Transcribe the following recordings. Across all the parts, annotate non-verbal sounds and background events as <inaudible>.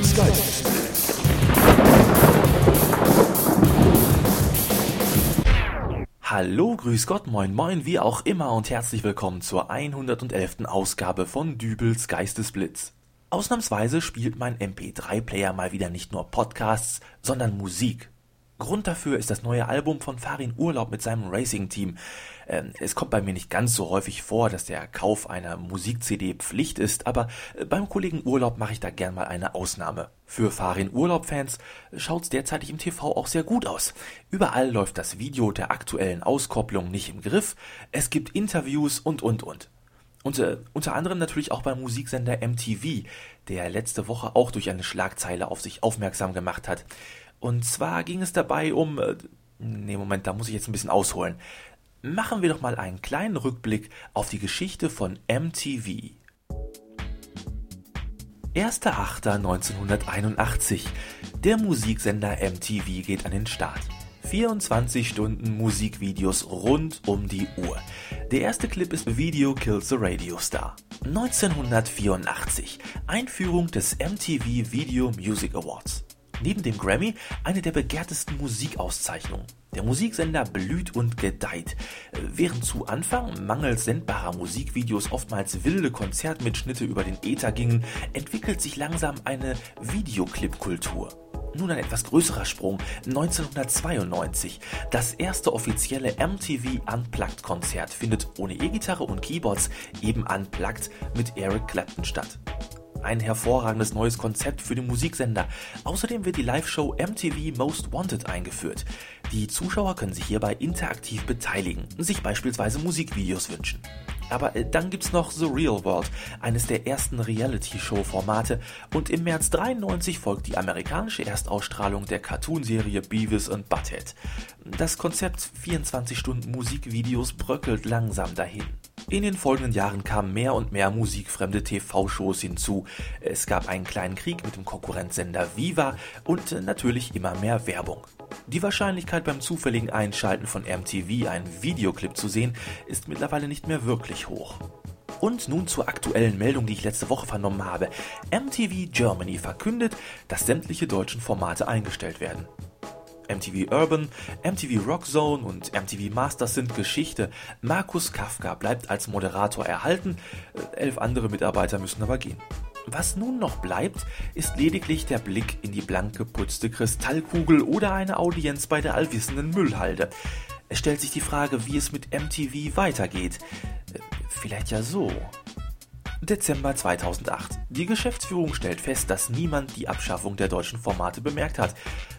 Geistesblitz. Hallo, grüß Gott, moin moin, wie auch immer und herzlich willkommen zur 111. Ausgabe von Dübels Geistesblitz. Ausnahmsweise spielt mein MP3-Player mal wieder nicht nur Podcasts, sondern Musik. Grund dafür ist das neue Album von Farin Urlaub mit seinem Racing-Team. Ähm, es kommt bei mir nicht ganz so häufig vor, dass der Kauf einer Musik-CD Pflicht ist, aber äh, beim Kollegen Urlaub mache ich da gern mal eine Ausnahme. Für Farin Urlaub-Fans schaut's derzeitig im TV auch sehr gut aus. Überall läuft das Video der aktuellen Auskopplung nicht im Griff, es gibt Interviews und und und. Und äh, unter anderem natürlich auch beim Musiksender MTV, der letzte Woche auch durch eine Schlagzeile auf sich aufmerksam gemacht hat. Und zwar ging es dabei um. Nee, Moment, da muss ich jetzt ein bisschen ausholen. Machen wir doch mal einen kleinen Rückblick auf die Geschichte von MTV. 1.8.1981. Der Musiksender MTV geht an den Start. 24 Stunden Musikvideos rund um die Uhr. Der erste Clip ist Video Kills the Radio Star. 1984. Einführung des MTV Video Music Awards neben dem Grammy eine der begehrtesten Musikauszeichnungen. Der Musiksender blüht und gedeiht. Während zu Anfang mangels sendbarer Musikvideos oftmals wilde Konzertmitschnitte über den Äther gingen, entwickelt sich langsam eine Videoclip-Kultur. Nun ein etwas größerer Sprung. 1992. Das erste offizielle MTV Unplugged Konzert findet ohne E-Gitarre und Keyboards eben unplugged mit Eric Clapton statt. Ein hervorragendes neues Konzept für den Musiksender. Außerdem wird die Live-Show MTV Most Wanted eingeführt. Die Zuschauer können sich hierbei interaktiv beteiligen, sich beispielsweise Musikvideos wünschen. Aber äh, dann gibt's noch The Real World, eines der ersten Reality-Show-Formate. Und im März 93 folgt die amerikanische Erstausstrahlung der Cartoonserie Beavis and Butthead. Das Konzept 24 Stunden Musikvideos bröckelt langsam dahin. In den folgenden Jahren kamen mehr und mehr musikfremde TV-Shows hinzu. Es gab einen kleinen Krieg mit dem Konkurrenzsender Viva und äh, natürlich immer mehr Werbung. Die Wahrscheinlichkeit beim zufälligen Einschalten von MTV einen Videoclip zu sehen, ist mittlerweile nicht mehr wirklich hoch. Und nun zur aktuellen Meldung, die ich letzte Woche vernommen habe. MTV Germany verkündet, dass sämtliche deutschen Formate eingestellt werden. MTV Urban, MTV Rock Zone und MTV Masters sind Geschichte. Markus Kafka bleibt als Moderator erhalten, äh, elf andere Mitarbeiter müssen aber gehen. Was nun noch bleibt, ist lediglich der Blick in die blank geputzte Kristallkugel oder eine Audienz bei der allwissenden Müllhalde. Es stellt sich die Frage, wie es mit MTV weitergeht. Äh, vielleicht ja so. Dezember 2008. Die Geschäftsführung stellt fest, dass niemand die Abschaffung der deutschen Formate bemerkt hat.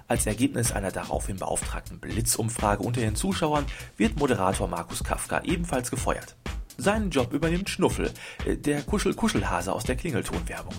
Als Ergebnis einer daraufhin beauftragten Blitzumfrage unter den Zuschauern wird Moderator Markus Kafka ebenfalls gefeuert. Seinen Job übernimmt Schnuffel, äh, der Kuschel-Kuschelhase aus der Klingeltonwerbung.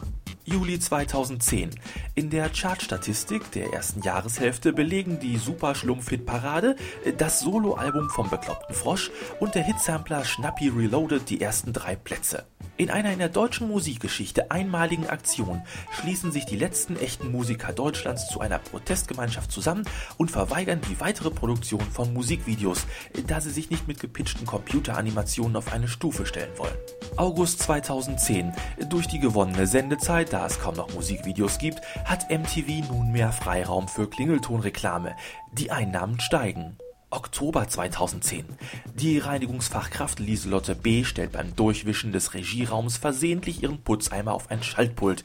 Juli 2010. In der Chartstatistik der ersten Jahreshälfte belegen die Super Schlumpf-Hit Parade, äh, das Soloalbum vom Bekloppten Frosch und der Hitsampler Schnappi Reloaded die ersten drei Plätze. In einer in der deutschen Musikgeschichte einmaligen Aktion schließen sich die letzten echten Musiker Deutschlands zu einer Protestgemeinschaft zusammen und verweigern die weitere Produktion von Musikvideos, da sie sich nicht mit gepitchten Computeranimationen auf eine Stufe stellen wollen. August 2010. Durch die gewonnene Sendezeit, da es kaum noch Musikvideos gibt, hat MTV nunmehr Freiraum für Klingeltonreklame. Die Einnahmen steigen. Oktober 2010. Die Reinigungsfachkraft Lieselotte B. stellt beim Durchwischen des Regieraums versehentlich ihren Putzeimer auf ein Schaltpult.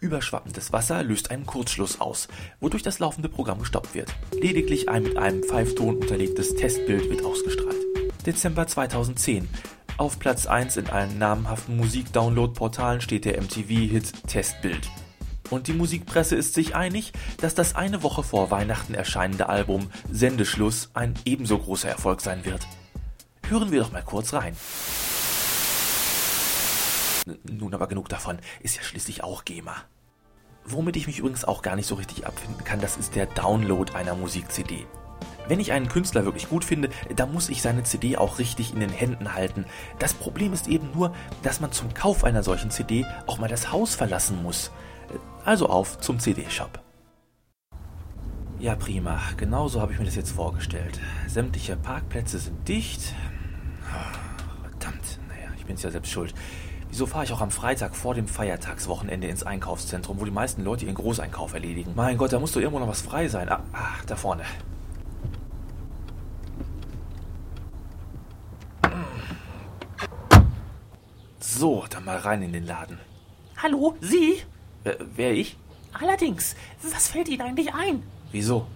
Überschwappendes Wasser löst einen Kurzschluss aus, wodurch das laufende Programm gestoppt wird. Lediglich ein mit einem Pfeifton unterlegtes Testbild wird ausgestrahlt. Dezember 2010. Auf Platz 1 in allen namhaften Musik-Download-Portalen steht der MTV-Hit Testbild. Und die Musikpresse ist sich einig, dass das eine Woche vor Weihnachten erscheinende Album Sendeschluss ein ebenso großer Erfolg sein wird. Hören wir doch mal kurz rein. Nun aber genug davon, ist ja schließlich auch GEMA. Womit ich mich übrigens auch gar nicht so richtig abfinden kann, das ist der Download einer Musik-CD. Wenn ich einen Künstler wirklich gut finde, dann muss ich seine CD auch richtig in den Händen halten. Das Problem ist eben nur, dass man zum Kauf einer solchen CD auch mal das Haus verlassen muss. Also auf zum CD-Shop. Ja, prima. Genauso habe ich mir das jetzt vorgestellt. Sämtliche Parkplätze sind dicht. Verdammt, naja, ich bin es ja selbst schuld. Wieso fahre ich auch am Freitag vor dem Feiertagswochenende ins Einkaufszentrum, wo die meisten Leute ihren Großeinkauf erledigen? Mein Gott, da muss doch irgendwo noch was frei sein. Ah, ah da vorne. So, dann mal rein in den Laden. Hallo, Sie? Äh, wer ich? Allerdings, was fällt Ihnen eigentlich ein? Wieso?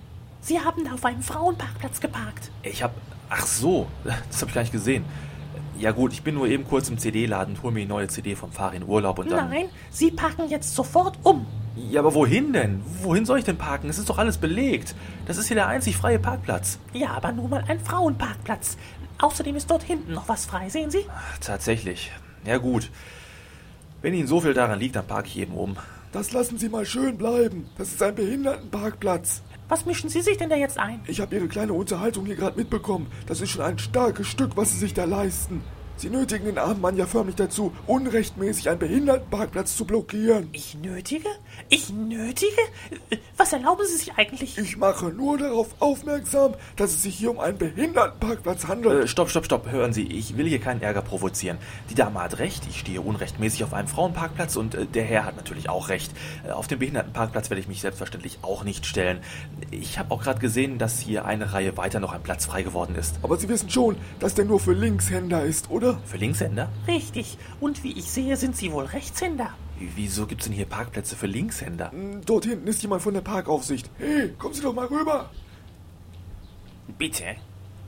Sie haben da auf einem Frauenparkplatz geparkt. Ich hab. Ach so, <laughs> das habe ich gar nicht gesehen. Ja gut, ich bin nur eben kurz im CD-Laden und hol mir die neue CD vom Farin Urlaub und dann... Nein, Sie parken jetzt sofort um. Ja, aber wohin denn? Wohin soll ich denn parken? Es ist doch alles belegt. Das ist hier der einzig freie Parkplatz. Ja, aber nur mal ein Frauenparkplatz. Außerdem ist dort hinten noch was frei, sehen Sie? Ach, tatsächlich. Ja gut. Wenn Ihnen so viel daran liegt, dann parke ich eben um. Das lassen Sie mal schön bleiben. Das ist ein Behindertenparkplatz. Was mischen Sie sich denn da jetzt ein? Ich habe Ihre kleine Unterhaltung hier gerade mitbekommen. Das ist schon ein starkes Stück, was Sie sich da leisten. Sie nötigen den armen Mann ja förmlich dazu, unrechtmäßig einen Behindertenparkplatz zu blockieren. Ich nötige? Ich nötige? Was erlauben Sie sich eigentlich? Ich mache nur darauf aufmerksam, dass es sich hier um einen Behindertenparkplatz handelt. Äh, stopp, stopp, stopp. Hören Sie, ich will hier keinen Ärger provozieren. Die Dame hat recht, ich stehe unrechtmäßig auf einem Frauenparkplatz und äh, der Herr hat natürlich auch recht. Äh, auf dem Behindertenparkplatz werde ich mich selbstverständlich auch nicht stellen. Ich habe auch gerade gesehen, dass hier eine Reihe weiter noch ein Platz frei geworden ist. Aber Sie wissen schon, dass der nur für Linkshänder ist, oder? Für Linkshänder? Richtig. Und wie ich sehe, sind Sie wohl Rechtshänder. Wieso gibt's denn hier Parkplätze für Linkshänder? Hm, dort hinten ist jemand von der Parkaufsicht. Hey, kommen Sie doch mal rüber. Bitte?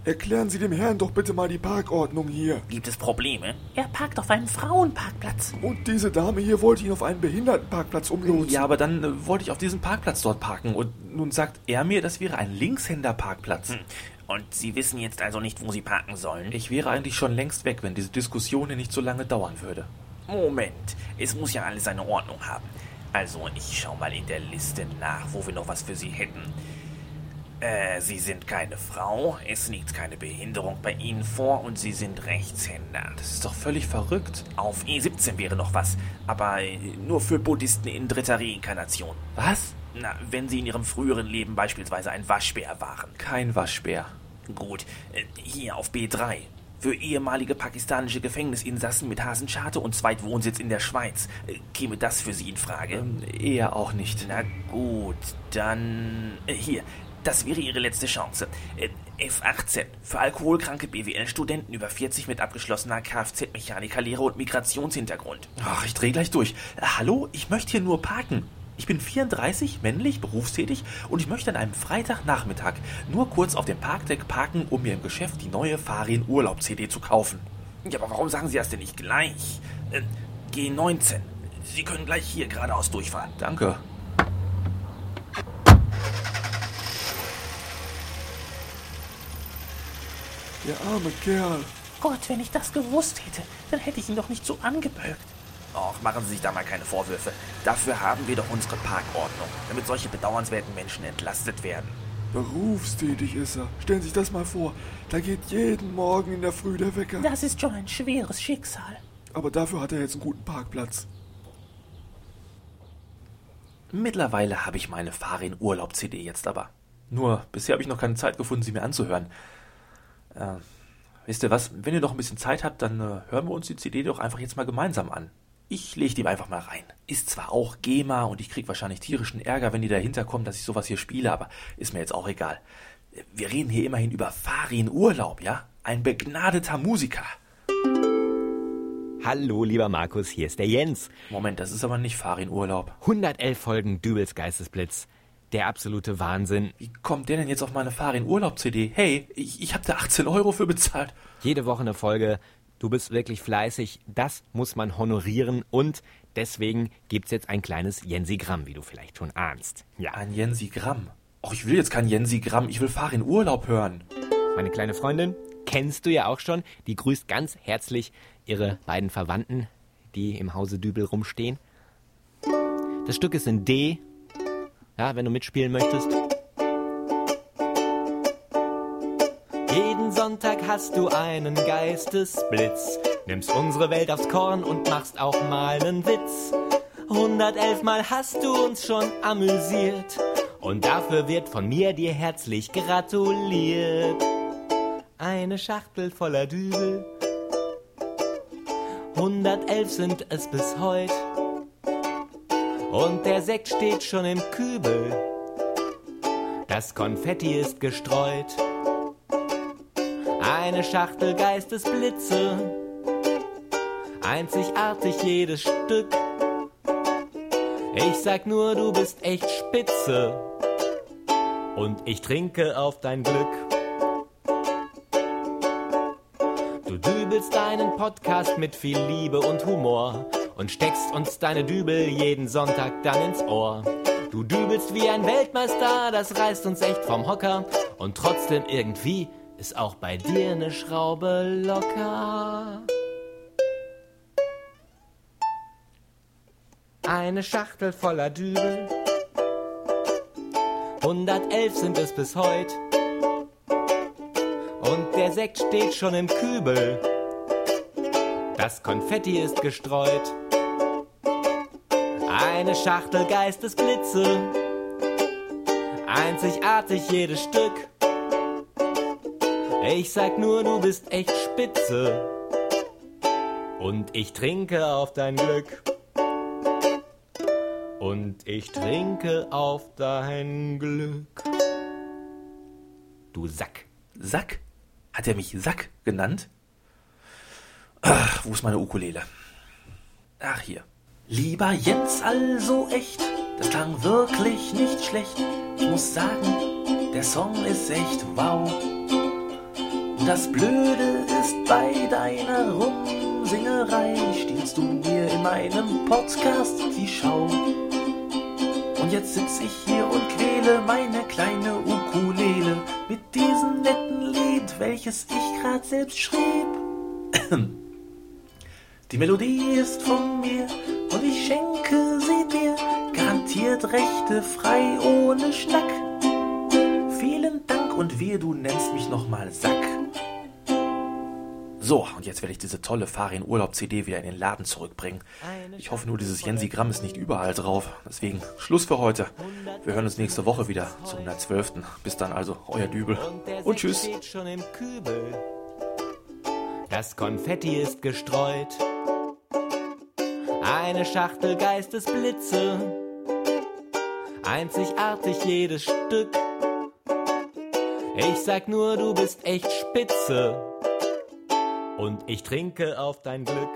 Erklären Sie dem Herrn doch bitte mal die Parkordnung hier. Gibt es Probleme? Er parkt auf einem Frauenparkplatz. Und diese Dame hier wollte ihn auf einen Behindertenparkplatz umlotsen. Ja, aber dann äh, wollte ich auf diesem Parkplatz dort parken und nun sagt er mir, das wäre ein Linkshänderparkplatz. Hm. Und Sie wissen jetzt also nicht, wo Sie parken sollen? Ich wäre eigentlich schon längst weg, wenn diese Diskussion hier nicht so lange dauern würde. Moment, es muss ja alles seine Ordnung haben. Also, ich schau mal in der Liste nach, wo wir noch was für Sie hätten. Äh, Sie sind keine Frau, es liegt keine Behinderung bei Ihnen vor und Sie sind Rechtshänder. Das ist doch völlig verrückt. Auf E17 wäre noch was, aber äh, nur für Buddhisten in dritter Reinkarnation. Was? Na, wenn Sie in Ihrem früheren Leben beispielsweise ein Waschbär waren. Kein Waschbär. Gut, äh, hier auf B3. Für ehemalige pakistanische Gefängnisinsassen mit Hasenscharte und Zweitwohnsitz in der Schweiz. Äh, käme das für Sie in Frage? Ähm, eher auch nicht. Na gut, dann. Äh, hier, das wäre Ihre letzte Chance. Äh, F18 für alkoholkranke BWL-Studenten über 40 mit abgeschlossener Kfz-Mechanikerlehre und Migrationshintergrund. Ach, ich dreh gleich durch. Hallo, ich möchte hier nur parken. Ich bin 34, männlich, berufstätig und ich möchte an einem Freitagnachmittag nur kurz auf dem Parkdeck parken, um mir im Geschäft die neue Farin Urlaub CD zu kaufen. Ja, aber warum sagen Sie das denn nicht gleich? Äh, G19. Sie können gleich hier geradeaus durchfahren. Danke. Der arme Kerl. Gott, wenn ich das gewusst hätte, dann hätte ich ihn doch nicht so angebögt. Och, machen Sie sich da mal keine Vorwürfe. Dafür haben wir doch unsere Parkordnung, damit solche bedauernswerten Menschen entlastet werden. Berufstätig ist er. Stellen Sie sich das mal vor. Da geht jeden Morgen in der Früh der Wecker. Das ist schon ein schweres Schicksal. Aber dafür hat er jetzt einen guten Parkplatz. Mittlerweile habe ich meine Farin Urlaub CD jetzt aber. Nur bisher habe ich noch keine Zeit gefunden, sie mir anzuhören. Äh, wisst ihr was? Wenn ihr noch ein bisschen Zeit habt, dann äh, hören wir uns die CD doch einfach jetzt mal gemeinsam an. Ich leg die einfach mal rein. Ist zwar auch GEMA und ich krieg wahrscheinlich tierischen Ärger, wenn die dahinter kommen, dass ich sowas hier spiele, aber ist mir jetzt auch egal. Wir reden hier immerhin über Farin Urlaub, ja? Ein begnadeter Musiker. Hallo, lieber Markus, hier ist der Jens. Moment, das ist aber nicht Farin Urlaub. 111 Folgen Dübels Geistesblitz. Der absolute Wahnsinn. Wie kommt der denn jetzt auf meine Farin Urlaub CD? Hey, ich, ich hab da 18 Euro für bezahlt. Jede Woche eine Folge, Du bist wirklich fleißig, das muss man honorieren und deswegen gibt's jetzt ein kleines Jensigramm, wie du vielleicht schon ahnst. Ja. Ein Jensigramm? Och, ich will jetzt kein Jensigramm, ich will Farin Urlaub hören. Meine kleine Freundin, kennst du ja auch schon, die grüßt ganz herzlich ihre beiden Verwandten, die im Hause Dübel rumstehen. Das Stück ist in D. Ja, wenn du mitspielen möchtest. Jeden Sonntag hast du einen Geistesblitz. Nimmst unsere Welt aufs Korn und machst auch mal einen Witz. 111 Mal hast du uns schon amüsiert. Und dafür wird von mir dir herzlich gratuliert. Eine Schachtel voller Dübel 111 sind es bis heut. Und der Sekt steht schon im Kübel. Das Konfetti ist gestreut. Eine Schachtel Geistesblitze. Einzigartig jedes Stück. Ich sag nur, du bist echt spitze. Und ich trinke auf dein Glück. Du dübelst deinen Podcast mit viel Liebe und Humor und steckst uns deine Dübel jeden Sonntag dann ins Ohr. Du dübelst wie ein Weltmeister, das reißt uns echt vom Hocker und trotzdem irgendwie ist auch bei dir ne Schraube locker. Eine Schachtel voller Dübel. 111 sind es bis heute. Und der Sekt steht schon im Kübel. Das Konfetti ist gestreut. Eine Schachtel Geistesblitze. Einzigartig jedes Stück. Ich sag nur, du bist echt spitze. Und ich trinke auf dein Glück. Und ich trinke auf dein Glück. Du Sack. Sack? Hat er mich Sack genannt? Ach, wo ist meine Ukulele? Ach, hier. Lieber Jens, also echt, das klang wirklich nicht schlecht. Ich muss sagen, der Song ist echt wow. Das Blöde ist bei deiner Rumsingerei, stiehlst du mir in meinem Podcast die Schau. Und jetzt sitz ich hier und quäle meine kleine Ukulele mit diesem netten Lied, welches ich grad selbst schrieb. <clears throat> Die Melodie ist von mir und ich schenke sie dir, garantiert rechte frei ohne Schnack. Vielen Dank und wehe, du nennst mich nochmal Sack. So, und jetzt werde ich diese tolle Farin Urlaub CD wieder in den Laden zurückbringen. Ich hoffe nur, dieses Jensi-Gramm ist nicht überall drauf. Deswegen Schluss für heute. Wir hören uns nächste Woche wieder zum 112. Bis dann also, euer Dübel. Und tschüss. Das Konfetti ist gestreut. Eine Schachtel Geistesblitze. Einzigartig jedes Stück. Ich sag nur, du bist echt spitze. Und ich trinke auf dein Glück.